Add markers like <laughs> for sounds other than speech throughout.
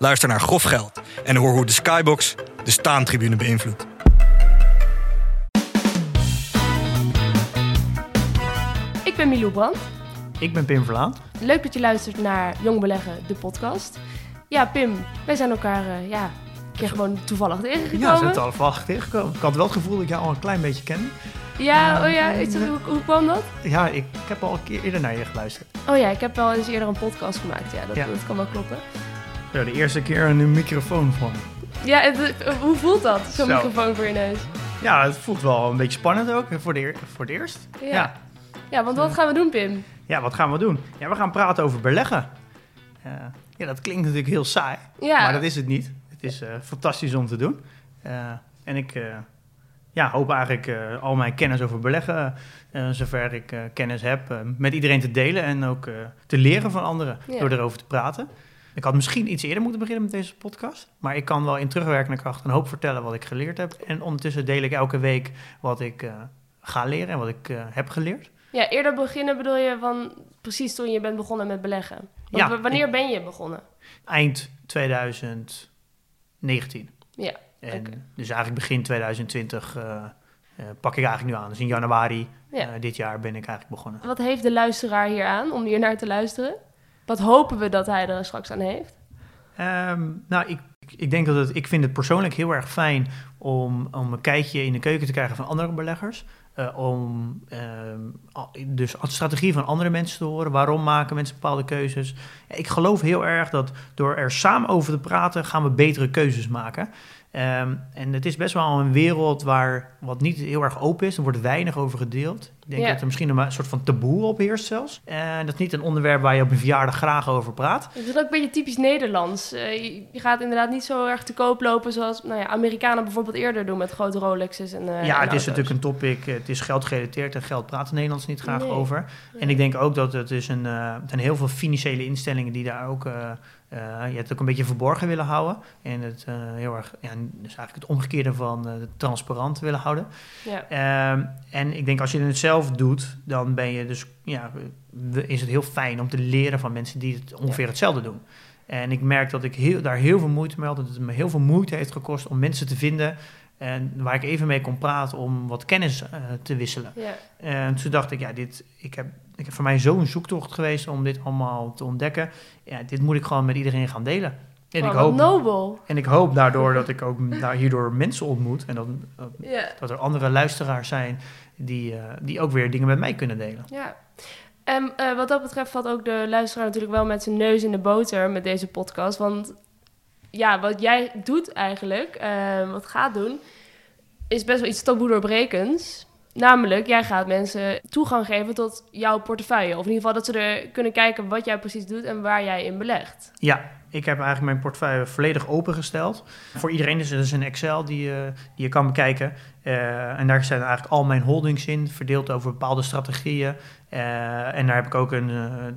Luister naar Grof Geld en hoor hoe de Skybox de staantribune beïnvloedt. Ik ben Milou Brand. Ik ben Pim Verlaan. Leuk dat je luistert naar Jong Beleggen, de podcast. Ja, Pim, wij zijn elkaar uh, ja, een keer gewoon toevallig tegengekomen. Ja, we zijn toevallig tegengekomen. Ik had wel het gevoel dat ik jou al een klein beetje ken. Ja, oh ja, is dat, hoe, hoe kwam dat? Ja, ik, ik, heb al een keer eerder naar je geluisterd. Oh ja, ik heb wel eens eerder een podcast gemaakt. Ja, dat, ja. dat kan wel kloppen. Ja, de eerste keer een microfoon van. Ja, het, hoe voelt dat, zo'n microfoon voor je neus? Ja, het voelt wel een beetje spannend ook, voor de, voor het eerst. Ja. ja. Ja, want wat gaan we doen, Pim? Ja, wat gaan we doen? Ja, we gaan praten over beleggen. Uh, ja, dat klinkt natuurlijk heel saai, ja. maar dat is het niet. Het is uh, fantastisch om te doen. Uh, en ik ja, hoop eigenlijk al mijn kennis over beleggen, zover ik kennis heb, met iedereen te delen en ook te leren van anderen ja. door erover te praten. Ik had misschien iets eerder moeten beginnen met deze podcast. Maar ik kan wel in terugwerkende kracht een hoop vertellen wat ik geleerd heb. En ondertussen deel ik elke week wat ik uh, ga leren en wat ik uh, heb geleerd. Ja, eerder beginnen bedoel je van precies toen je bent begonnen met beleggen. Want ja, wanneer ben je begonnen? Eind 2019. Ja. En Dus eigenlijk begin 2020 uh, pak ik eigenlijk nu aan. Dus in januari ja. dit jaar ben ik eigenlijk begonnen. Wat heeft de luisteraar hier aan om hier naar te luisteren? Wat hopen we dat hij er straks aan heeft? Um, nou, ik, ik denk dat ik vind het persoonlijk heel erg fijn om, om een kijkje in de keuken te krijgen van andere beleggers. Uh, om uh, dus de strategie van andere mensen te horen. Waarom maken mensen bepaalde keuzes? Ik geloof heel erg dat door er samen over te praten, gaan we betere keuzes maken. Um, en het is best wel een wereld waar wat niet heel erg open is. Er wordt weinig over gedeeld. Ik denk dat er misschien een soort van taboe op heerst zelfs. En dat is niet een onderwerp waar je op een verjaardag graag over praat. Het is ook een beetje typisch Nederlands. Uh, je, gaat inderdaad niet zo erg te koop lopen zoals nou ja, Amerikanen bijvoorbeeld eerder doen met grote Rolexes. En, uh, ja, en het is natuurlijk een topic. Het is geldgerelateerd en geld praten Nederlands niet graag Nee. over. En ik denk ook dat het is een, er zijn heel veel financiële instellingen die daar ook... Uh, uh, je het ook een beetje verborgen willen houden. En het uh, heel erg, ja, dus eigenlijk het omgekeerde van uh, transparant willen houden. Ja. Um, en ik denk als je het zelf doet, dan ben je dus, ja, is het heel fijn om te leren van mensen die het ongeveer Ja. hetzelfde doen. En ik merk dat ik heel, daar heel veel moeite mee had. Dat het me heel veel moeite heeft gekost om mensen te vinden. En waar ik even mee kon praten om wat kennis te wisselen. Ja. En toen dacht ik, ja, dit, ik heb, ik heb voor mij zo'n zoektocht geweest om dit allemaal te ontdekken. Ja, dit moet ik gewoon met iedereen gaan delen. En, Oh, ik wat hoop, nobel. en ik hoop daardoor dat ik ook daar hierdoor mensen ontmoet. En dat, dat, er andere luisteraars zijn die, uh, die ook weer dingen met mij kunnen delen. Ja. En uh, wat dat betreft valt ook de luisteraar natuurlijk wel met zijn neus in de boter met deze podcast. Want ja, wat jij doet eigenlijk, uh, wat gaat doen, is best wel iets taboe doorbrekends. Namelijk, jij gaat mensen toegang geven tot jouw portefeuille. Of in ieder geval dat ze er kunnen kijken wat jij precies doet en waar jij in belegt. Ja, ik heb eigenlijk mijn portefeuille volledig opengesteld. Voor iedereen is er dus een Excel die, uh, die je kan bekijken. Uh, en daar zijn eigenlijk al mijn holdings in, verdeeld over bepaalde strategieën. Uh, en daar heb ik ook een,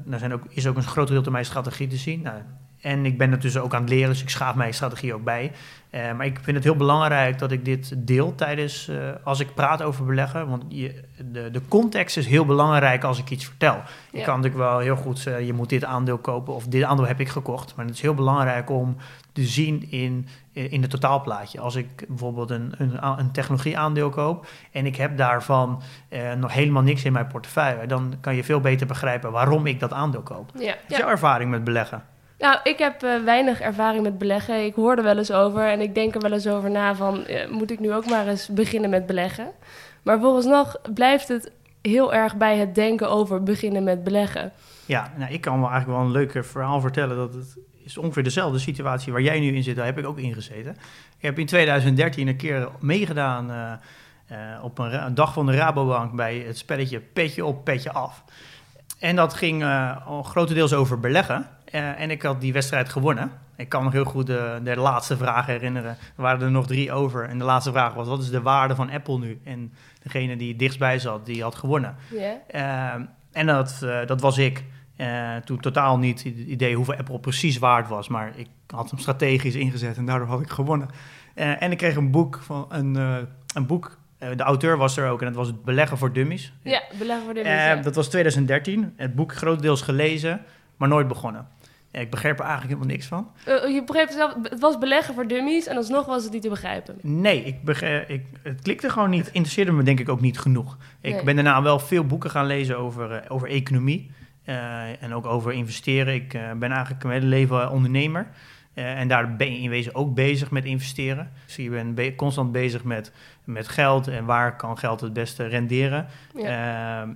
daar zijn ook, is ook een groot deel van mijn strategie te zien. Nou, en ik ben het dus ook aan het leren, dus ik schaaf mijn strategie ook bij. Uh, maar ik vind het heel belangrijk dat ik dit deel tijdens, uh, als ik praat over beleggen. Want je, de, de context is heel belangrijk als ik iets vertel. Ja. Je kan natuurlijk wel heel goed zeggen, je moet dit aandeel kopen of dit aandeel heb ik gekocht. Maar het is heel belangrijk om te zien in, in het totaalplaatje. Als ik bijvoorbeeld een, een, een technologieaandeel koop en ik heb daarvan uh, nog helemaal niks in mijn portefeuille. Dan kan je veel beter begrijpen waarom ik dat aandeel koop. Ja. Is jouw ervaring met beleggen? Nou, ik heb uh, weinig ervaring met beleggen. Ik hoor er wel eens over en ik denk er wel eens over na van... Uh, moet ik nu ook maar eens beginnen met beleggen? Maar vooralsnog blijft het heel erg bij het denken over beginnen met beleggen. Ja, nou, ik kan wel eigenlijk wel een leuk verhaal vertellen. Dat het is ongeveer dezelfde situatie waar jij nu in zit. Daar heb ik ook in gezeten. Ik heb in 2013 een keer meegedaan uh, op een, een, dag van de Rabobank... bij het spelletje Petje op, Petje af. En dat ging grotendeels over beleggen... Uh, en ik had die wedstrijd gewonnen. Ik kan nog heel goed de, de laatste vraag herinneren. Er waren er nog drie over. En de laatste vraag was, wat is de waarde van Apple nu? En degene die dichtstbij zat, die had gewonnen. Ehm, en dat, eh, dat was ik. Eh, toen totaal niet het idee hoeveel Apple precies waard was. Maar ik had hem strategisch ingezet en daardoor had ik gewonnen. Eh, en ik kreeg een boek van een, eh, een boek. eh, de auteur was er ook en dat was het Beleggen voor Dummies. Ja, beleggen voor Eh, mensen. dat was 2013. Het boek grotendeels gelezen, maar nooit begonnen. Eh, ik begreep er eigenlijk helemaal niks van. Eh, je begreep zelf, het was beleggen voor dummies en alsnog was het niet te begrijpen. Nee, ik begreep, ik, het klikte gewoon niet. Interesseerde me denk ik ook niet genoeg. Ik Nee. ben daarna wel veel boeken gaan lezen over, eh, over economie. eh, en ook over investeren. Ik eh, ben eigenlijk mijn hele leven ondernemer. Eh, en daar ben je in wezen ook bezig met investeren. Dus je bent be- constant bezig met, met geld en waar kan geld het beste renderen. Ja. Ehm,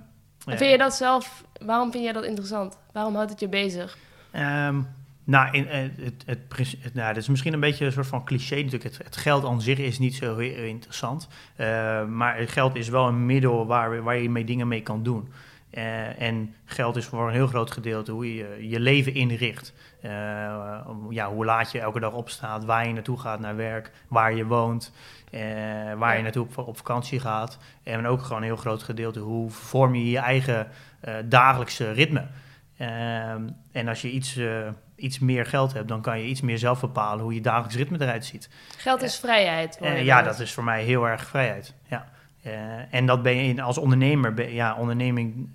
En vind je dat zelf, waarom vind jij dat interessant? Waarom houdt het je bezig? Ehm, nou, in, eh, het, het, nou, dat is misschien een beetje een soort van cliché natuurlijk. Het, het geld aan zich is niet zo heel interessant. Eh, maar het geld is wel een middel waar, waar je mee dingen mee kan doen. Eh, en geld is voor een heel groot gedeelte hoe je je leven inricht. Eh, ja, hoe laat je elke dag opstaat, waar je naartoe gaat naar werk, waar je woont, waar Ja. je naartoe op, op vakantie gaat. En ook gewoon een heel groot gedeelte hoe vorm je je eigen dagelijkse ritme. Ehm, en als je iets, eh, iets meer geld hebt, dan kan je iets meer zelf bepalen hoe je dagelijks ritme eruit ziet. Geld is vrijheid. hoor Eh, ja, dat. is voor mij heel erg vrijheid. Ja. Eh, en dat ben je in, als ondernemer, ben- ja, onderneming,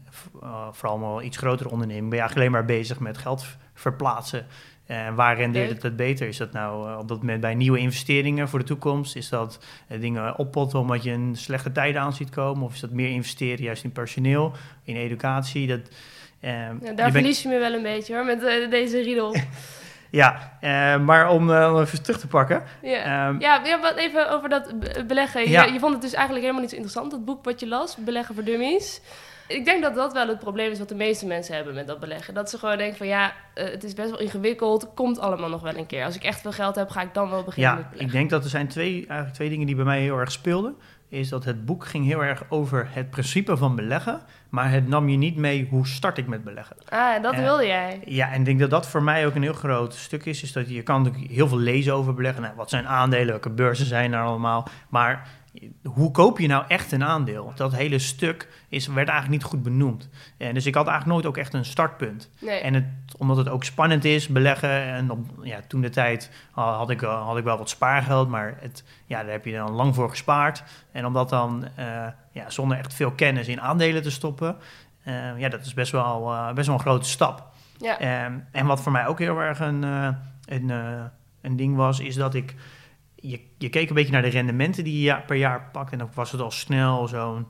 vooral wel iets grotere onderneming, ben je eigenlijk alleen maar bezig met geld verplaatsen. En waar rendeert het het beter? Is dat nou eh, op dat moment bij nieuwe investeringen voor de toekomst? Is dat eh, dingen oppotten omdat je een slechte tijden aan ziet komen? Of is dat meer investeren juist in personeel, in educatie? Dat, eh, Ja, je daar verlies je me wel een beetje hoor, met eh, deze riedel. <laughs> Ja, eh, maar om eh, om even terug te pakken. ja. ehm, Ja, ja, wat even over dat be- beleggen. Je, Ja. je vond het dus eigenlijk helemaal niet zo interessant, dat boek wat je las, Beleggen voor Dummies. Ik denk dat dat wel het probleem is wat de meeste mensen hebben met dat beleggen. Dat ze gewoon denken van ja, het is best wel ingewikkeld, komt allemaal nog wel een keer. Als ik echt veel geld heb, ga ik dan wel beginnen met Ja, beleggen. ik denk dat er zijn twee, eigenlijk twee dingen die bij mij heel erg speelden. Is dat het boek ging heel erg over het principe van beleggen, maar het nam je niet mee hoe start ik met beleggen. Ah, dat Eh, wilde jij. Ja, en ik denk dat dat voor mij ook een heel groot stuk is. Is dat je kan natuurlijk heel veel lezen over beleggen. Nou, wat zijn aandelen, welke beurzen zijn er allemaal. Maar hoe koop je nou echt een aandeel? Dat hele stuk is, werd eigenlijk niet goed benoemd. En dus ik had eigenlijk nooit ook echt een startpunt. Nee. En het, omdat het ook spannend is, beleggen. En op, ja, toen de tijd had, ik, uh, had ik wel wat spaargeld, maar het, ja, daar heb je dan lang voor gespaard. En om dat dan uh, ja, zonder echt veel kennis in aandelen te stoppen, uh, ja, dat is best wel, uh, best wel een grote stap. Ja. Um, en wat voor mij ook heel erg een, uh, een, uh, een ding was, is dat ik. Je, je keek een beetje naar de rendementen die je per jaar pakt. En dan was het al snel zo'n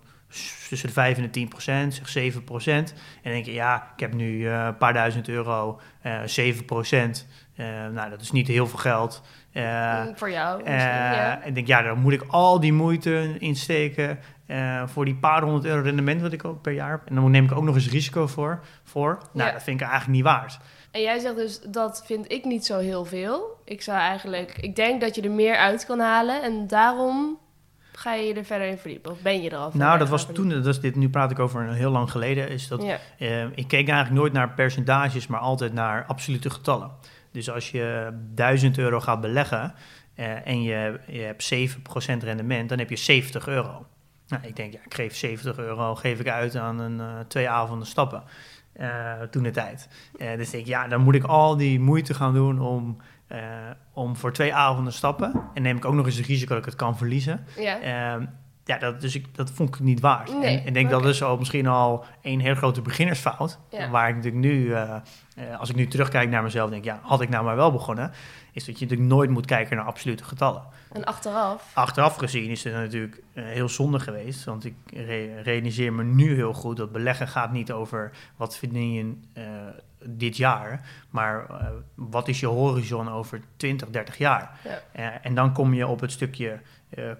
tussen de 5 en de 10 procent, zeg 7 procent. En denk je, ja, ik heb nu uh, een paar duizend euro, uh, 7 procent. Uh, nou, dat is niet heel veel geld. Uh, voor jou. Ja. Ik denk, ja, dan moet ik al die moeite insteken uh, voor die paar honderd euro rendement wat ik ook per jaar heb. En dan neem ik ook nog eens risico voor. voor. Nou, ja. dat vind ik eigenlijk niet waard. En jij zegt dus, dat vind ik niet zo heel veel. Ik zou eigenlijk, ik denk dat je er meer uit kan halen. En daarom ga je er verder in verdiepen? Of ben je er al Nou, dat was toen, dat is dit, nu praat ik over een heel lang geleden, is dat, ja. uh, ik keek eigenlijk nooit naar percentages, maar altijd naar absolute getallen. Dus als je 1000 euro gaat beleggen uh, en je, je hebt 7% rendement, dan heb je 70 euro. Nou, ik denk, ja, ik geef 70 euro, geef ik uit aan een, uh, twee avonden stappen. Uh, toen de tijd. Uh, dus ik, ja, dan moet ik al die moeite gaan doen om, om voor twee avonden stappen. En neem ik ook nog eens het risico dat ik het kan verliezen. Ja. Ja, dat, dus ik, dat vond ik niet waard. Nee, en ik denk okay. dat is al misschien al een heel grote beginnersfout. Ja. Waar ik natuurlijk nu, uh, als ik nu terugkijk naar mezelf, denk ja, had ik nou maar wel begonnen. Is dat je natuurlijk nooit moet kijken naar absolute getallen. En achteraf? Achteraf gezien is het natuurlijk uh, heel zonde geweest. Want ik re realiseer me nu heel goed dat beleggen gaat niet over wat verdien je uh, dit jaar. Maar wat is je horizon over 20, 30 jaar? Ja. en dan kom je op het stukje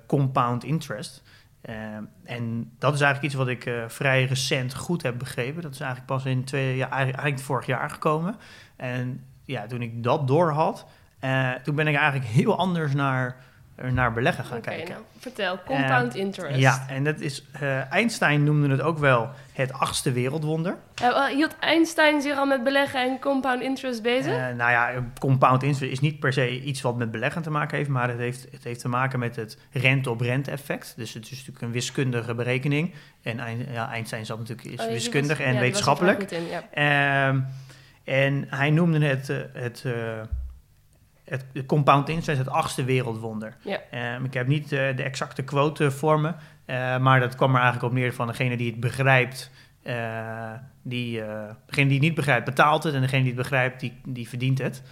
compound interest. Uh, en dat is eigenlijk iets wat ik uh, vrij recent goed heb begrepen. Dat is eigenlijk pas in twee, ja, eigenlijk vorig jaar gekomen. En ja, toen ik dat door had, toen ben ik eigenlijk heel anders naar naar beleggen gaan kijken. nou, vertel. Compound interest. Ja, en dat is, eh, Einstein noemde het ook wel het achtste wereldwonder. Eh, hield Einstein zich al met beleggen en compound interest bezig? Eh, nou ja, compound interest is niet per se iets wat met beleggen te maken heeft, maar het heeft, het heeft te maken met het rente-op-rente effect. Dus het is natuurlijk een wiskundige berekening. En ja, Einstein zat natuurlijk is Oh, wiskundig was- en ja, wetenschappelijk. goed in, ja. Ehm, en hij noemde het, het, het, de compound interest het achtste wereldwonder. Ja. Ehm, ik heb niet eh, de exacte quote voor me, eh, maar dat kwam er eigenlijk op neer van degene die het begrijpt. eh, die, eh, degene die het niet begrijpt betaalt het en degene die het begrijpt, die, die verdient het.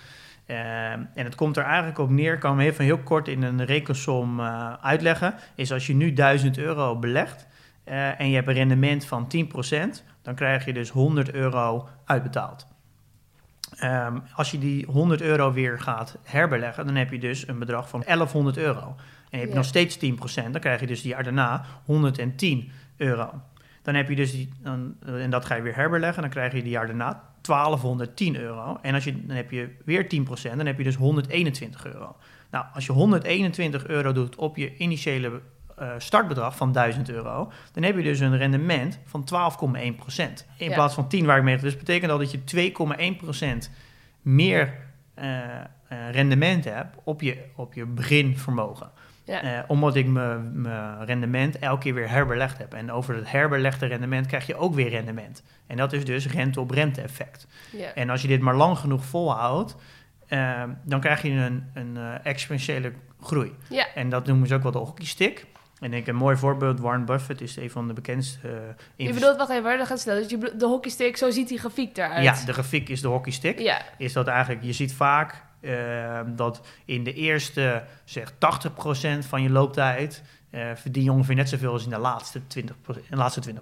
Ehm, en het komt er eigenlijk op neer, ik kan hem even heel kort in een rekensom eh, uitleggen, is als je nu 1000 euro belegt eh, en je hebt een rendement van 10%, dan krijg je dus 100 euro uitbetaald. Ehm, als je die 100 euro weer gaat herbeleggen, dan heb je dus een bedrag van 1100 euro. En heb je Ja. nog steeds 10%, dan krijg je dus die jaar daarna 110 euro. Dan heb je dus die, dan, en dat ga je weer herbeleggen, dan krijg je die jaar daarna 1210 euro. En als je, dan heb je weer 10%, dan heb je dus 121 euro. Nou, als je 121 euro doet op je initiële eh, startbedrag van 1000 euro, dan heb je dus een rendement van 12,1%. In Ja. plaats van 10 waar ik mee Dus betekent dat dat je 2,1% meer eh, eh, rendement hebt op je, op je beginvermogen. Ja. Omdat ik mijn rendement elke keer weer herbelegd heb. En over het herbelegde rendement krijg je ook weer rendement. En dat is dus rente-op-rente effect. Ja. En als je dit maar lang genoeg volhoudt, dan krijg je een, een exponentiële groei. Ja. En dat noemen ze ook wel de hockeystick. En ik denk een mooi voorbeeld, Warren Buffett is een van de bekendste uh, Je bedoelt, wacht even, dat gaat snel. Dus je de hockeystick, zo ziet die grafiek eruit. Ja, de grafiek is de hockeystick. Ja, Is dat eigenlijk, je ziet vaak eh, dat in de eerste zeg 80% van je looptijd eh verdien je ongeveer net zoveel als in de laatste 20%. De laatste 20%.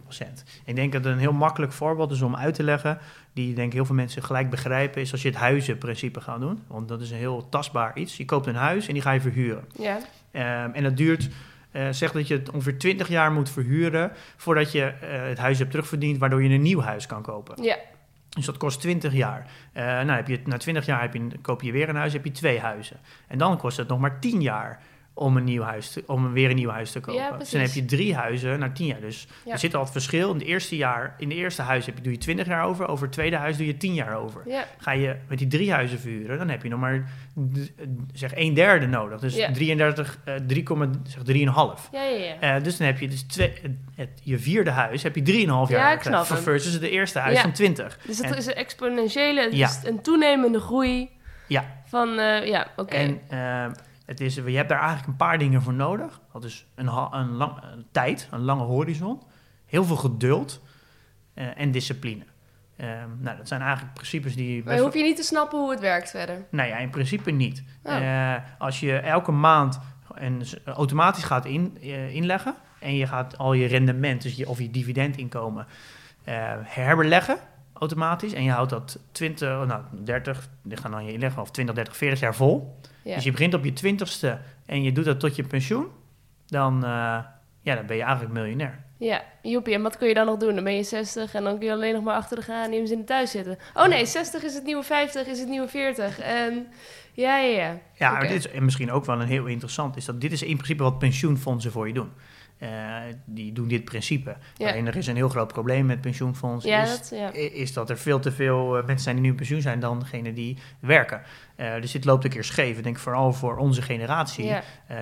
Ik denk dat een heel makkelijk voorbeeld is om uit te leggen, die denk ik heel veel mensen gelijk begrijpen, is als je het huizenprincipe gaat doen. Want dat is een heel tastbaar iets. Je koopt een huis en die ga je verhuren. ja. Ehm, en dat duurt, eh zeg dat je het ongeveer 20 jaar moet verhuren voordat je eh, het huis hebt terugverdiend, waardoor je een nieuw huis kan kopen. Ja, Dus dat kost 20 jaar. Eh, nou, heb je, na 20 jaar heb je, koop je weer een huis, heb je twee huizen. En dan kost het nog maar 10 jaar om, een nieuw huis te, om weer een nieuw huis te kopen. Ja, dus dan heb je drie huizen na 10 jaar. Dus Ja. er zit al het verschil. In, de eerste jaar, in de eerste huis heb je, doe je 20 jaar over. Over het tweede huis doe je 10 jaar over. ja. Ga je met die drie huizen verhuren, dan heb je nog maar zeg een derde nodig. Dus Ja. 33, eh 3, zeg 3,5. Ja, ja, ja. Eh, dus dan heb je dus twee, het, het- je vierde huis heb je 3,5 jaar. Ja, ik gekregen, snap hem. Versus de eerste huis van 20. Dus het En- is een exponentiële, het Ja. is een toenemende groei Ja. van, eh, ja, oké. En eh, het is, je hebt daar eigenlijk een paar dingen voor nodig. Dat is een, een, lang, een tijd, een lange horizon, heel veel geduld eh, en discipline. Eh, nou, dat zijn eigenlijk principes die Maar hoef je niet te snappen hoe het werkt verder. Nou ja, in principe niet. Oh. Eh, als je elke maand en automatisch gaat in, eh, inleggen en je gaat al je rendement, dus je, of je dividendinkomen, herbeleggen automatisch en je houdt dat 20, nou 30, dit gaan dan je inleggen, of 20, 30, 40 jaar vol. Ja. Dus je begint op je twintigste en je doet dat tot je pensioen, dan, eh, ja, dan ben je eigenlijk miljonair. Ja, joepie. En wat kun je dan nog doen? Dan ben je 60 en dan kun je alleen nog maar achter de geraniums in de thuis zitten. Oh nee, 60 is het nieuwe 50, is het nieuwe 40. En ja, ja, ja. Ja, dit is en misschien ook wel een heel interessant, is dat dit is in principe wat pensioenfondsen voor je doen. Eh, die doen dit principe. Ja. Alleen er is een heel groot probleem met pensioenfondsen. Ja, is, dat, is dat er veel te veel eh, mensen zijn die nu in pensioen zijn dan degene die werken. Eh, dus dit loopt een keer scheef. Ik denk vooral voor onze generatie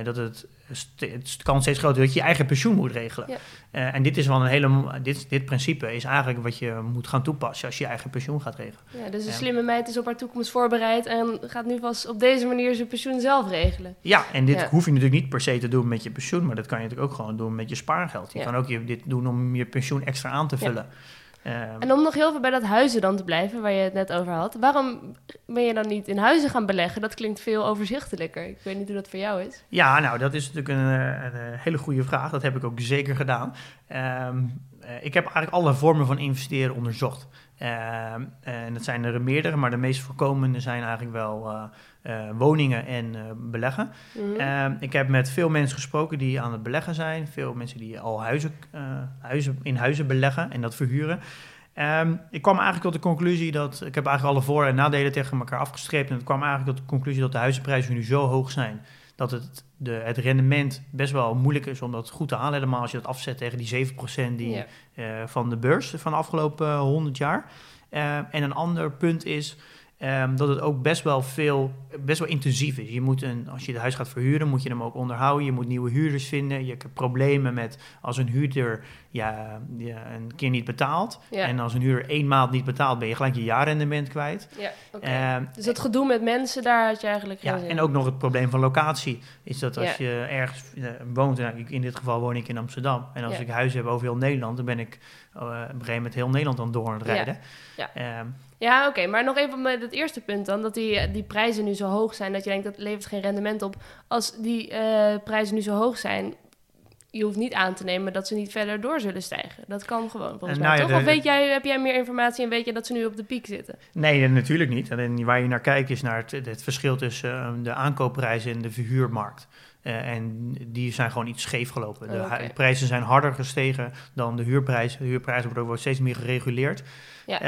dat het, het kan steeds groter dat je je eigen pensioen moet regelen. Ja. Eh, en dit is wel een hele dit, dit principe is eigenlijk wat je moet gaan toepassen als je je eigen pensioen gaat regelen. ja, dus een slimme meid is op haar toekomst voorbereid en gaat nu vast op deze manier zijn pensioen zelf regelen. Ja, en dit Ja. hoef je natuurlijk niet per se te doen met je pensioen, maar dat kan je natuurlijk ook gewoon doen met je spaargeld. Je Ja. kan ook je, dit doen om je pensioen extra aan te vullen. Eh, En om nog heel veel bij dat huizen dan te blijven, waar je het net over had. Waarom ben je dan niet in huizen gaan beleggen? Dat klinkt veel overzichtelijker. Ik weet niet hoe dat voor jou is. Ja, nou, dat is natuurlijk een, eh, een, eh, hele goede vraag. Dat heb ik ook zeker gedaan. Ehm, eh, ik heb eigenlijk alle vormen van investeren onderzocht. Ehm, en dat zijn er meerdere, maar de meest voorkomende zijn eigenlijk wel eh, woningen en eh, beleggen. Mhm. Ehm, ik heb met veel mensen gesproken die aan het beleggen zijn. Veel mensen die al huizen, eh, huizen in huizen beleggen en dat verhuren. Ehm, ik kwam eigenlijk tot de conclusie dat... Ik heb eigenlijk alle voor- en nadelen tegen elkaar afgestreept. En het kwam eigenlijk tot de conclusie dat de huizenprijzen nu zo hoog zijn... dat het, de, het rendement best wel moeilijk is om dat goed te halen. Helemaal als je dat afzet tegen die 7% die, van de beurs van de afgelopen eh, 100 jaar. Eh, en een ander punt is ehm, dat het ook best wel veel, best wel intensief is. Je moet een, als je het huis gaat verhuren, moet je hem ook onderhouden. Je moet nieuwe huurders vinden. Je hebt problemen met als een huurder ja, ja, een keer niet betaalt. Ja. En als een huurder één maand niet betaalt, ben je gelijk je jaarrendement kwijt. Ja. Ehm, Dus het gedoe met mensen, daar had je eigenlijk geen ja, zin en ook nog het probleem van locatie. Is dat als je ergens eh, woont, nou, in dit geval woon ik in Amsterdam. En als ik huizen heb over heel Nederland, dan ben ik eh, op een gegeven moment heel Nederland aan door aan het rijden. Ja. Ehm, Ja, oké. Maar nog even met het eerste punt dan. Dat die, die prijzen nu zo hoog zijn. Dat je denkt, dat levert geen rendement op. Als die eh, prijzen nu zo hoog zijn... Je hoeft niet aan te nemen dat ze niet verder door zullen stijgen. Dat kan gewoon volgens En mij, nou ja, toch? de- Of weet jij, heb jij meer informatie en weet je dat ze nu op de piek zitten? nee, eh, natuurlijk niet. Alleen waar je naar kijkt is naar het, het verschil tussen eh, de aankoopprijzen en de verhuurmarkt. Eh, en die zijn gewoon iets scheef gelopen. De Oh, prijzen zijn harder gestegen dan de huurprijzen. De huurprijzen worden ook steeds meer gereguleerd. Ja.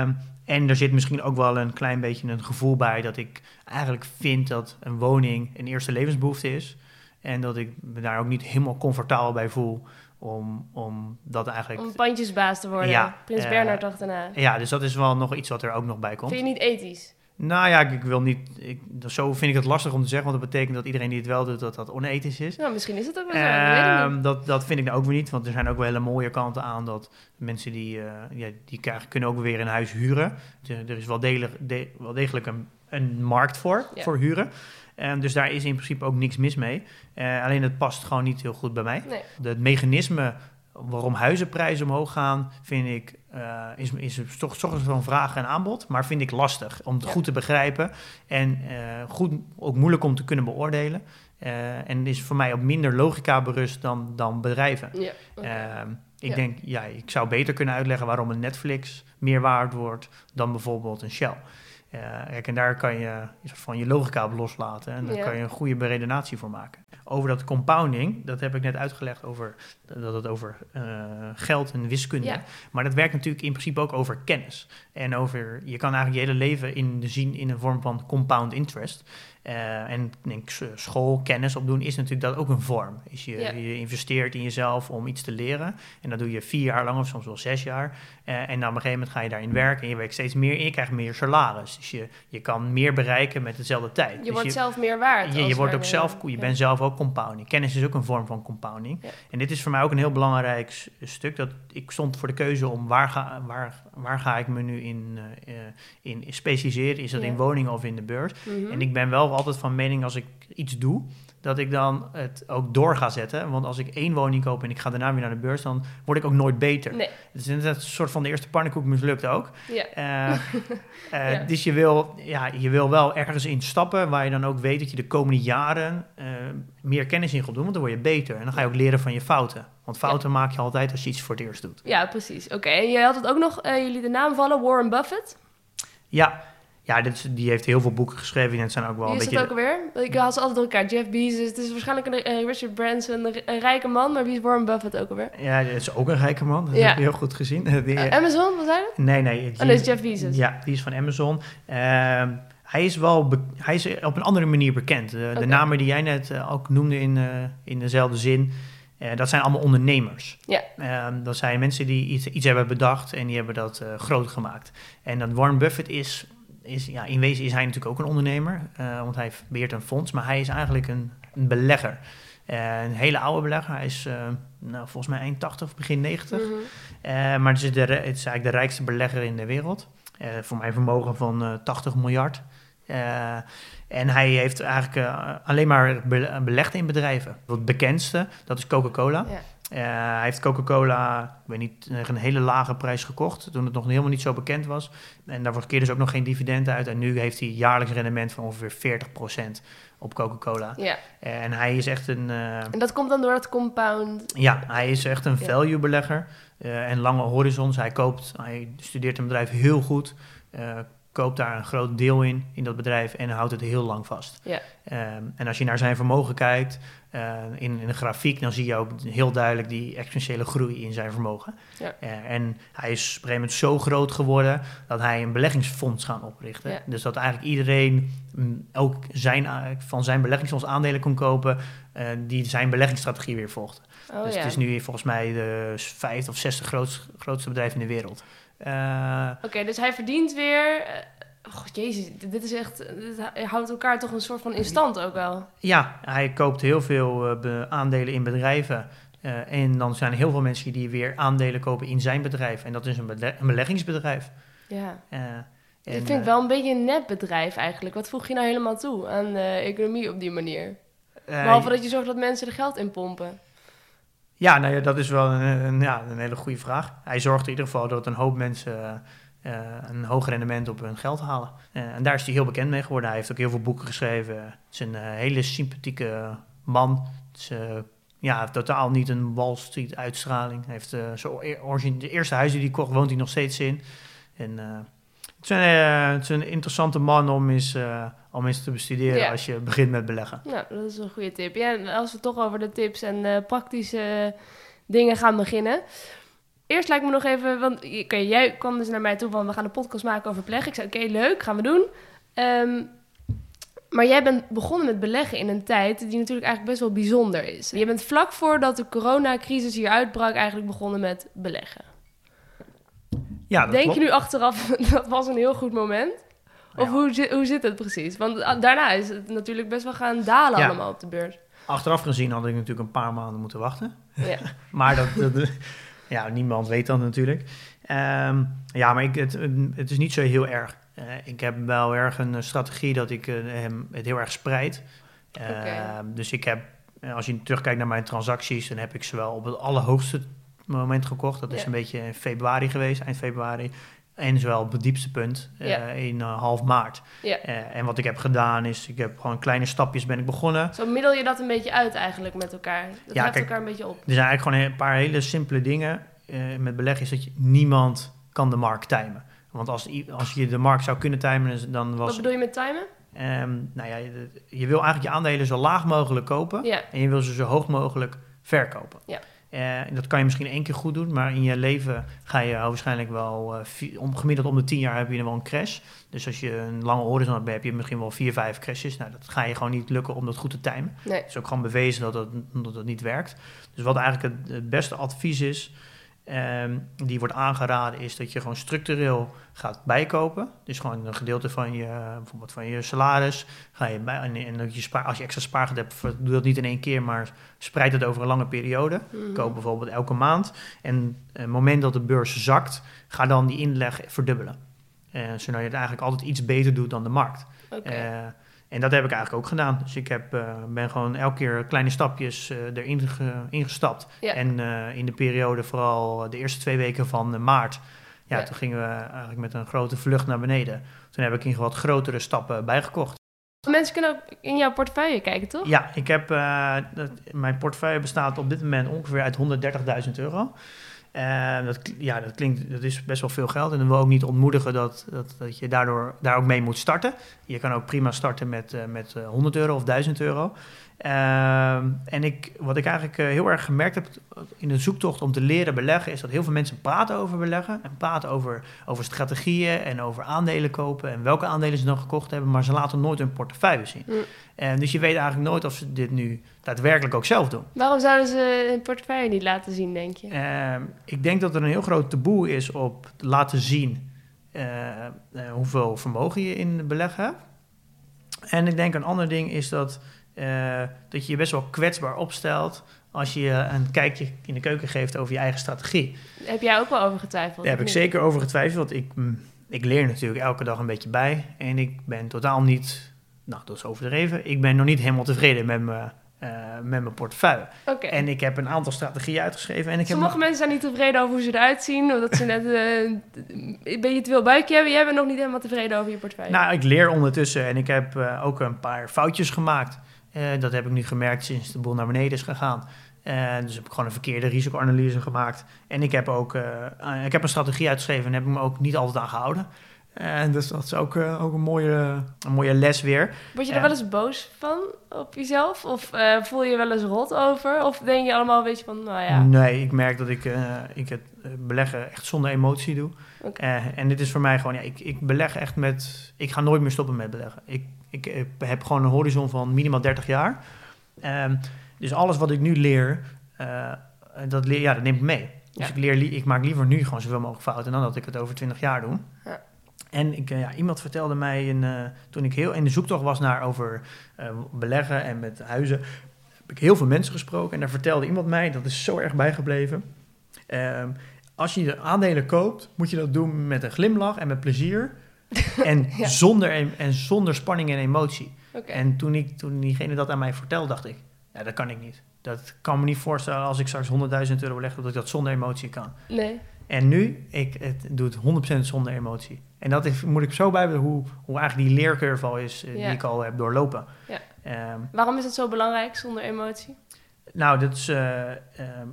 Ehm, en er zit misschien ook wel een klein beetje een gevoel bij dat ik eigenlijk vind dat een woning een eerste levensbehoefte is. En dat ik me daar ook niet helemaal comfortabel bij voel om, om dat eigenlijk... Om pandjesbaas te worden. Ja, Prins eh, Bernhard achterna. Ja, dus dat is wel nog iets wat er ook nog bij komt. Vind je niet ethisch? Nou ja, ik, ik wil niet... Ik, zo vind ik het lastig om te zeggen, want dat betekent dat iedereen die het wel doet, dat dat onethisch is. Nou, misschien is het ook wel zo. weet. Ehm, dat, dat vind ik nou ook weer niet, want er zijn ook wel hele mooie kanten aan dat mensen die, eh, ja, die krijgen, kunnen ook weer een huis huren. Er, er is wel, degelijk, de- wel degelijk een, een markt voor, Ja. voor huren. Ehm, dus daar is in principe ook niks mis mee. Eh, alleen het past gewoon niet heel goed bij mij. Nee. Het mechanisme waarom huizenprijzen omhoog gaan, vind ik, eh, is, is toch, toch van vraag en aanbod, maar vind ik lastig om het Ja. goed te begrijpen en eh, goed, ook moeilijk om te kunnen beoordelen. Eh, en is voor mij op minder logica berust dan, dan bedrijven. Ja. Ehm, ik Ja. denk, ja, ik zou beter kunnen uitleggen waarom een Netflix meer waard wordt dan bijvoorbeeld een Shell. Eh, kijk, en daar kan je een soort van je logica op loslaten en daar Ja. kan je een goede beredenatie voor maken. Over dat compounding, dat heb ik net uitgelegd over dat het over eh, geld en wiskunde. Ja. Maar dat werkt natuurlijk in principe ook over kennis. En over, je kan eigenlijk je hele leven in zien in een vorm van compound interest. Eh, en denk, school, kennis opdoen is natuurlijk dat ook een vorm. Is je, Ja. je investeert in jezelf om iets te leren. En dat doe je vier jaar lang of soms wel zes jaar. Eh, en dan op een gegeven moment ga je daarin werken en je werkt steeds meer en je krijgt meer salaris. Dus je, je kan meer bereiken met dezelfde tijd. je Dus wordt zelf meer waard. je, je wordt ook zelf, je ja. bent zelf ook compounding. Kennis is ook een vorm van compounding. Ja. En dit is voor mij ook een heel belangrijk stuk. Dat ik stond voor de keuze om waar ga, waar, waar ga ik me nu in, eh, in specialiseren. Is dat in woningen of in de beurs? Mhm. En ik ben wel altijd van mening als ik iets doe, dat ik dan het ook door ga zetten. Want als ik één woning koop en ik ga daarna weer naar de beurs, dan word ik ook nooit beter. Nee, Het is net een soort van de eerste pannenkoek mislukt ook. ja. Eh, eh, <laughs> Ja. Dus je wil, ja, je wil wel ergens in stappen waar je dan ook weet dat je de komende jaren eh, meer kennis in gaat doen, want dan word je beter. En dan ga je ook leren van je fouten. Want fouten maak je altijd als je iets voor het eerst doet. Ja, precies. Oké, en je had het ook nog, jullie de naam vallen, Warren Buffett. Ja, ja dit die heeft heel veel boeken geschreven en het zijn ook wel Wie een is beetje... het ook alweer? Ik had ze altijd door elkaar. Jeff Bezos, het is waarschijnlijk een, eh, Richard Branson, een, een rijke man, maar wie is Warren Buffett ook alweer? Ja, dat is ook een rijke man. Dat Ja. heb je heel goed gezien. <laughs> Die- Eh, Amazon, wat zei je? nee, nee. Oh, dat is Jeff Bezos. Ja, die is van Amazon. Ehm, hij is wel hij is op een andere manier bekend. De, de namen die jij net eh, ook noemde in, eh, in dezelfde zin, eh, dat zijn allemaal ondernemers. Ja. Ehm, dat zijn mensen die iets, iets hebben bedacht en die hebben dat eh, groot gemaakt. En dat Warren Buffett is, is, ja, in wezen is hij natuurlijk ook een ondernemer, eh, want hij beheert een fonds, maar hij is eigenlijk een, een belegger. Eh, een hele oude belegger. Hij is eh, nou, volgens mij eind 80 of begin 90. Mhm. Maar het is, de, re- het is eigenlijk de rijkste belegger in de wereld. Voor mijn vermogen van eh 80 miljard. En hij heeft eigenlijk alleen maar be- belegd in bedrijven. Het bekendste, dat is Coca-Cola. Ja. Eh, hij heeft Coca-Cola, ik weet niet, tegen een hele lage prijs gekocht. Toen het nog helemaal niet zo bekend was. En daarvoor keerde dus ook nog geen dividend uit. En nu heeft hij jaarlijks rendement van ongeveer 40% op Coca-Cola. ja, En hij is echt een... eh, en dat komt dan door het compound. ja, hij is echt een value belegger eh, en lange horizons. Hij koopt, hij studeert een bedrijf heel goed, eh, koopt daar een groot deel in, in dat bedrijf en houdt het heel lang vast. Ja. Ehm, en als je naar zijn vermogen kijkt, uh, in, in de grafiek, dan zie je ook heel duidelijk die exponentiële groei in zijn vermogen. Ja. Uh, en hij is op een gegeven moment zo groot geworden dat hij een beleggingsfonds gaat oprichten. Ja. Dus dat eigenlijk iedereen mm, ook zijn, uh, van zijn beleggingsfonds aandelen kon kopen die zijn beleggingsstrategie weer volgde. Oh, dus het is nu volgens mij de vijfde of zesde grootste, grootste bedrijf in de wereld. Uh, Oké, dus hij verdient weer. Oh, jezus, dit is echt. Dit houdt elkaar toch een soort van in stand ook wel. Ja, hij koopt heel veel uh, aandelen in bedrijven. Uh, en dan zijn er heel veel mensen die weer aandelen kopen in zijn bedrijf. En dat is een, bele een beleggingsbedrijf. Ja. Uh, vind ik wel een beetje een nepbedrijf eigenlijk. Wat voeg je nou helemaal toe aan de economie op die manier? Behalve dat je zorgt dat mensen er geld in pompen. Ja, nou ja, dat is wel een, ja, een hele goede vraag. Hij zorgt in ieder geval dat een hoop mensen uh, een hoog rendement op hun geld halen. Uh, en daar is hij heel bekend mee geworden. Hij heeft ook heel veel boeken geschreven. Het is een hele sympathieke man. Het is, ja, totaal niet een Wall Street uitstraling. Hij heeft zo origine, de eerste huis die hij kocht, woont hij nog steeds in. En het is, een, het, is een, interessante man om eens, om eens te bestuderen ja. als je begint met beleggen. Nou, dat is een goede tip. Ja, en als we toch over de tips en uh, praktische dingen gaan beginnen. Eerst lijkt me nog even, want okay, jij kwam dus naar mij toe van we gaan een podcast maken over beleggen. Ik zei oké, okay, leuk, gaan we doen. Um, maar jij bent begonnen met beleggen in een tijd die natuurlijk eigenlijk best wel bijzonder is. Je bent vlak voordat de coronacrisis hier uitbrak eigenlijk begonnen met beleggen. Ja, dat Denk klopt. je nu achteraf, <laughs> dat was een heel goed moment? Of hoe, zit, hoe zit het precies? Want ah, daarna is het natuurlijk best wel gaan dalen allemaal op de beurs. Achteraf gezien had ik natuurlijk een paar maanden moeten wachten. Ja. <laughs> Maar dat, dat- ja, niemand weet dat natuurlijk. Ehm, ja, maar ik, het, het is niet zo heel erg. Eh, ik heb wel erg een eh, strategie dat ik eh, hem het heel erg spreid. Ehm. Dus ik heb, als je terugkijkt naar mijn transacties, dan heb ik ze wel op het allerhoogste moment gekocht. Dat is een beetje in februari geweest, eind februari. En zowel op het diepste punt eh, Ja. in eh, half maart. Ja. Eh, en wat ik heb gedaan is, ik heb gewoon kleine stapjes ben ik begonnen. Zo middel je dat een beetje uit eigenlijk met elkaar. Dat Ja, kijk, elkaar een beetje op. Er zijn eigenlijk gewoon een paar hele simpele dingen met beleggen. Is dat je niemand kan de markt timen. Want als, als je de markt zou kunnen timen, dan Wat was... bedoel je met timen? ehm, nou ja, je, je wil eigenlijk je aandelen zo laag mogelijk kopen. Ja. En je wil ze zo hoog mogelijk verkopen. Ja. Eh, dat kan je misschien één keer goed doen, maar in je leven ga je waarschijnlijk wel, eh, om, gemiddeld om de tien jaar heb je dan wel een crash. Dus als je een lange horizon hebt, heb je misschien wel vier, vijf crashes. Nou, dat ga je gewoon niet lukken om dat goed te timen. Nee. Het is ook gewoon bewezen dat dat, dat, dat niet werkt. Dus wat eigenlijk het, het beste advies is, ehm, die wordt aangeraden, is dat je gewoon structureel gaat bijkopen. Dus gewoon een gedeelte van je, bijvoorbeeld van je salaris, ga je bij, en, en dat je spaar, als je extra spaargeld hebt, doe dat niet in één keer, maar spreid het over een lange periode. Mhm. Koop bijvoorbeeld elke maand. En op het moment dat de beurs zakt, ga dan die inleg verdubbelen. Eh, zodat je het eigenlijk altijd iets beter doet dan de markt. Eh, en dat heb ik eigenlijk ook gedaan. Dus ik heb, eh, ben gewoon elke keer kleine stapjes eh, erin ge- ingestapt. Ja. En eh, in de periode, vooral de eerste twee weken van maart, ja, Ja. toen gingen we eigenlijk met een grote vlucht naar beneden. Toen heb ik in wat grotere stappen bijgekocht. Mensen kunnen ook in jouw portefeuille kijken, toch? Ja, ik heb, dat, mijn portefeuille bestaat op dit moment ongeveer uit 130.000 euro. Eh, dat, ja, dat klinkt, dat is best wel veel geld. En dan wil ook niet ontmoedigen dat, dat, dat je daardoor daar ook mee moet starten. Je kan ook prima starten met, eh, met eh, 100 euro of 1000 euro. Ehm, en ik, wat ik eigenlijk eh, heel erg gemerkt heb in de zoektocht om te leren beleggen, is dat heel veel mensen praten over beleggen. En praten over, over strategieën en over aandelen kopen en welke aandelen ze dan gekocht hebben, maar ze laten nooit hun portefeuille zien. Mm. En dus je weet eigenlijk nooit of ze dit nu daadwerkelijk ook zelf doen. Waarom zouden ze hun portefeuille niet laten zien, denk je? Ehm, ik denk dat er een heel groot taboe is op laten zien eh, eh, hoeveel vermogen je in beleggen hebt. En ik denk een ander ding is dat, eh, dat je je best wel kwetsbaar opstelt als je een kijkje in de keuken geeft over je eigen strategie. Heb jij ook wel over getwijfeld? Daar heb ik niet? zeker over getwijfeld. Ik, mm, ik leer natuurlijk elke dag een beetje bij. En ik ben totaal niet, nou dat is overdreven, ik ben nog niet helemaal tevreden met mijn, eh, met mijn portefeuille. Oké. En ik heb een aantal strategieën uitgeschreven. En ik heb Sommige mensen zijn niet tevreden over hoe ze eruit zien. Of dat ze net eh, een beetje te veel buikje hebben. Jij bent nog niet helemaal tevreden over je portefeuille. Nou, ik leer ondertussen en ik heb ook een paar foutjes gemaakt. Eh, dat heb ik nu gemerkt sinds de boel naar beneden is gegaan. Eh, dus heb ik gewoon een verkeerde risicoanalyse gemaakt. En ik heb ook eh, ik heb een strategie uitgeschreven en heb ik me ook niet altijd aan gehouden. En dus dat is ook, ook een, mooie, een mooie les weer. Word je er wel eens boos van op jezelf? Of eh, voel je je wel eens rot over? Of denk je allemaal een beetje van, nou ja, Nee, ik merk dat ik, eh, ik het beleggen echt zonder emotie doe. Eh, en dit is voor mij gewoon, ja, ik, ik beleg echt met, ik ga nooit meer stoppen met beleggen. Ik, ik, eh, heb gewoon een horizon van minimaal 30 jaar. Ehm, dus alles wat ik nu leer, eh, dat, leer ja, dat neem ik mee. Dus Ja. ik, leer, ik maak liever nu gewoon zoveel mogelijk fouten dan dat ik het over 20 jaar doe. Ja. En ik, eh, ja, iemand vertelde mij, in, toen ik heel in de zoektocht was naar over beleggen en met huizen, heb ik heel veel mensen gesproken. En daar vertelde iemand mij, dat is zo erg bijgebleven. Ehm, als je de aandelen koopt, moet je dat doen met een glimlach en met plezier. <laughs> En, Ja. zonder, en zonder spanning en emotie. oké. En toen, ik, toen diegene dat aan mij vertelde, dacht ik, ja, dat kan ik niet. Dat kan me niet voorstellen als ik straks 100.000 euro leg, dat ik dat zonder emotie kan. Nee. En nu, ik het doe het 100% zonder emotie. En dat is, moet ik zo bijbelen hoe, hoe eigenlijk die leercurve al is, eh, Ja. die ik al heb doorlopen. Ja. Ehm, Waarom is het zo belangrijk zonder emotie? nou, dat is, eh, ehm,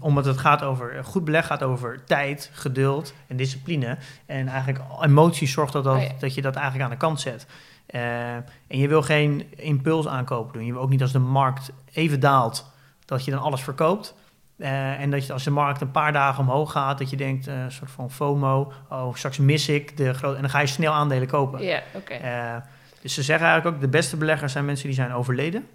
omdat het gaat over, goed beleg gaat over tijd, geduld en discipline. En eigenlijk emotie zorgt dat, dat, Oh ja. dat je dat eigenlijk aan de kant zet. Eh, en je wil geen impuls aankopen doen. Je wil ook niet als de markt even daalt, dat je dan alles verkoopt. Eh, en dat je als de markt een paar dagen omhoog gaat, dat je denkt, eh, een soort van FOMO, oh, straks mis ik de grote... En dan ga je snel aandelen kopen. Ja, oké. Eh, dus ze zeggen eigenlijk ook, de beste beleggers zijn mensen die zijn overleden.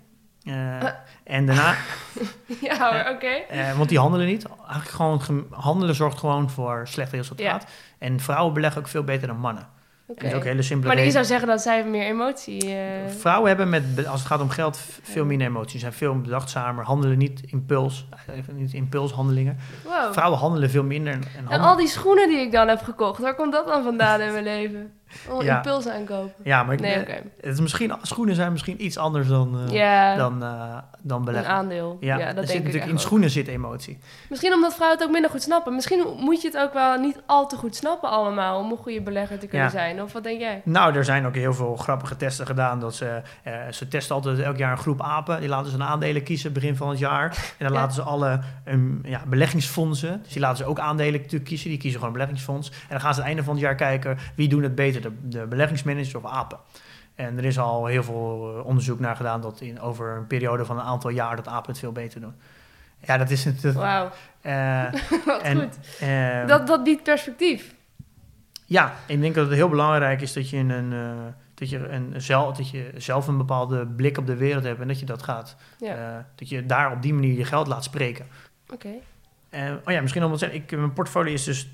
Eh, en daarna, <laughs> Ja hoor, oké. eh, want die handelen niet. Eigenlijk gewoon, handelen zorgt gewoon voor slecht resultaat. En vrouwen beleggen ook veel beter dan mannen. En dat is ook een hele simpele Maar je reden. zou zeggen dat zij meer emotie... eh, Vrouwen hebben, met, als het gaat om geld, veel minder emoties. Ze zijn veel bedachtzamer, handelen niet impuls, eh, niet impulshandelingen. wow. Vrouwen handelen veel minder. En, en al die schoenen die ik dan heb gekocht, waar komt dat dan vandaan in mijn leven? Al Ja. impuls aankopen. ja, maar ik, Nee, het is misschien, schoenen zijn misschien iets anders dan, eh, Ja, dan, eh, dan een beleggen. aandeel. Ja, Ja, dat zit denk ik natuurlijk in schoenen zit emotie. Misschien omdat vrouwen het ook minder goed snappen. Misschien moet je het ook wel niet al te goed snappen allemaal om een goede belegger te kunnen zijn. Of wat denk jij? Nou, er zijn ook heel veel grappige testen gedaan. Dat ze, eh, ze testen altijd elk jaar een groep apen. Die laten ze een aandelen kiezen begin van het jaar. En dan laten ze alle ehm, ja, beleggingsfondsen. Dus die laten ze ook aandelen natuurlijk kiezen. Die kiezen gewoon een beleggingsfonds. En dan gaan ze aan het einde van het jaar kijken wie doen het beter. De, de beleggingsmanagers of apen. En er is al heel veel eh, onderzoek naar gedaan dat in, over een periode van een aantal jaar dat apen het veel beter doen. Ja, dat is het. <laughs> Wauw, eh, <laughs> wat en, goed. eh, Dat, dat biedt perspectief. ja, ik denk dat het heel belangrijk is dat je, een, eh, dat, je een zelf, dat je zelf een bepaalde blik op de wereld hebt en dat je dat gaat. Ja, dat je daar op die manier je geld laat spreken. oké. Oh ja, misschien om te zeggen, ik, mijn portfolio is dus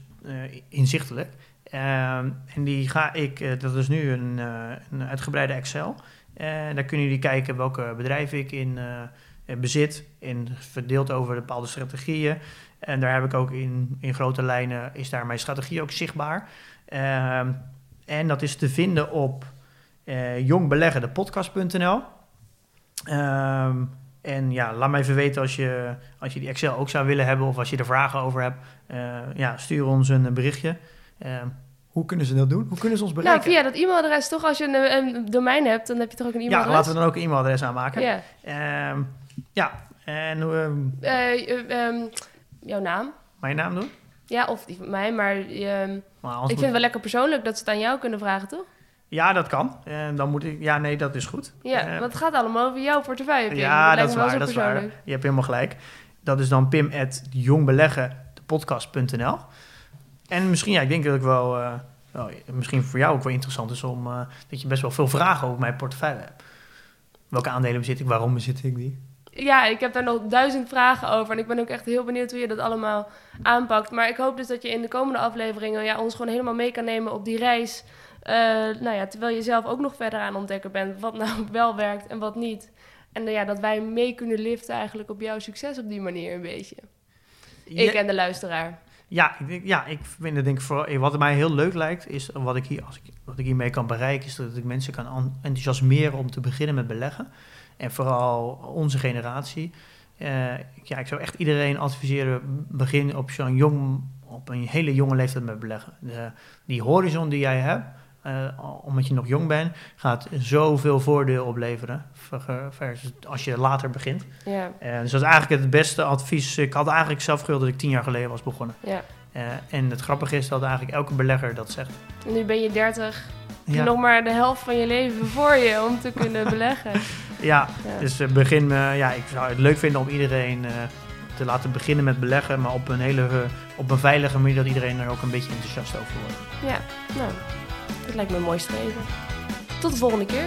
inzichtelijk. Ehm, en die ga ik, eh, dat is nu een, eh, een uitgebreide Excel. Eh, daar kunnen jullie kijken welke bedrijven ik in bezit. En verdeeld over bepaalde strategieën. En daar heb ik ook in, in grote lijnen, is daar mijn strategie ook zichtbaar. Ehm, en dat is te vinden op. Ehm, en ja, laat mij even weten als je, als je die Excel ook zou willen hebben of als je er vragen over hebt. Ja, stuur ons een berichtje. Ehm, hoe kunnen ze dat doen? Hoe kunnen ze ons Nou, bereiken? via dat e-mailadres toch, als je een, een domein hebt, dan heb je toch ook een ja, e-mailadres? laten we dan ook een e-mailadres aanmaken. Ja. Ehm, ja, en Eh, eh, ehm, jouw naam? mijn naam doen? Ja, of die van mij, maar ik moet- vind het wel lekker persoonlijk dat ze het aan jou kunnen vragen, toch? Ja, dat kan. En dan moet ik... Ja, nee, dat is goed. Ja, Eh, want het gaat allemaal over jouw portefeuille. Ja, dat is wel waar. Dat is waar. Je hebt helemaal gelijk. Dat is dan pim at jongbeleggen.podcast.nl. En misschien, ja, ik denk dat ik wel, eh, wel, misschien voor jou ook wel interessant is om eh, dat je best wel veel vragen over mijn portefeuille hebt. Welke aandelen bezit ik? Waarom bezit ik die? Ja, ik heb daar nog duizend vragen over. En ik ben ook echt heel benieuwd hoe je dat allemaal aanpakt. Maar ik hoop dus dat je in de komende afleveringen ja, ons gewoon helemaal mee kan nemen op die reis. Eh, nou ja, terwijl je zelf ook nog verder aan ontdekken bent wat nou <laughs> wel werkt en wat niet. En ja, dat wij mee kunnen liften eigenlijk op jouw succes op die manier een beetje. Ik en de luisteraar. Ja, ik ja, ik vind het denk ik vooral, wat mij heel leuk lijkt, is wat ik, hier, als ik, wat ik hiermee kan bereiken, is dat ik mensen kan an- enthousiasmeren om te beginnen met beleggen. En vooral onze generatie. Eh, ja, ik zou echt iedereen adviseren, begin op zo'n jong, op een hele jonge leeftijd met beleggen. Die horizon die jij hebt, eh, omdat je nog jong bent, gaat zoveel voordeel opleveren ver- versus als je later begint. Ja, Eh, dus dat is eigenlijk het beste advies. Ik had eigenlijk zelf gewild dat ik tien jaar geleden was begonnen. ja. Eh, en het grappige is dat eigenlijk elke belegger dat zegt. En nu ben je 30. Heb je Ja, nog maar de helft van je leven voor je om te kunnen <laughs> beleggen. ja Ja. dus eh, begin, eh, ja, ik zou het leuk vinden om iedereen eh, te laten beginnen met beleggen, maar op een hele eh, op een veilige manier dat iedereen er ook een beetje enthousiast over wordt. Ja, nou, dat lijkt me een mooi streven. Tot de volgende keer.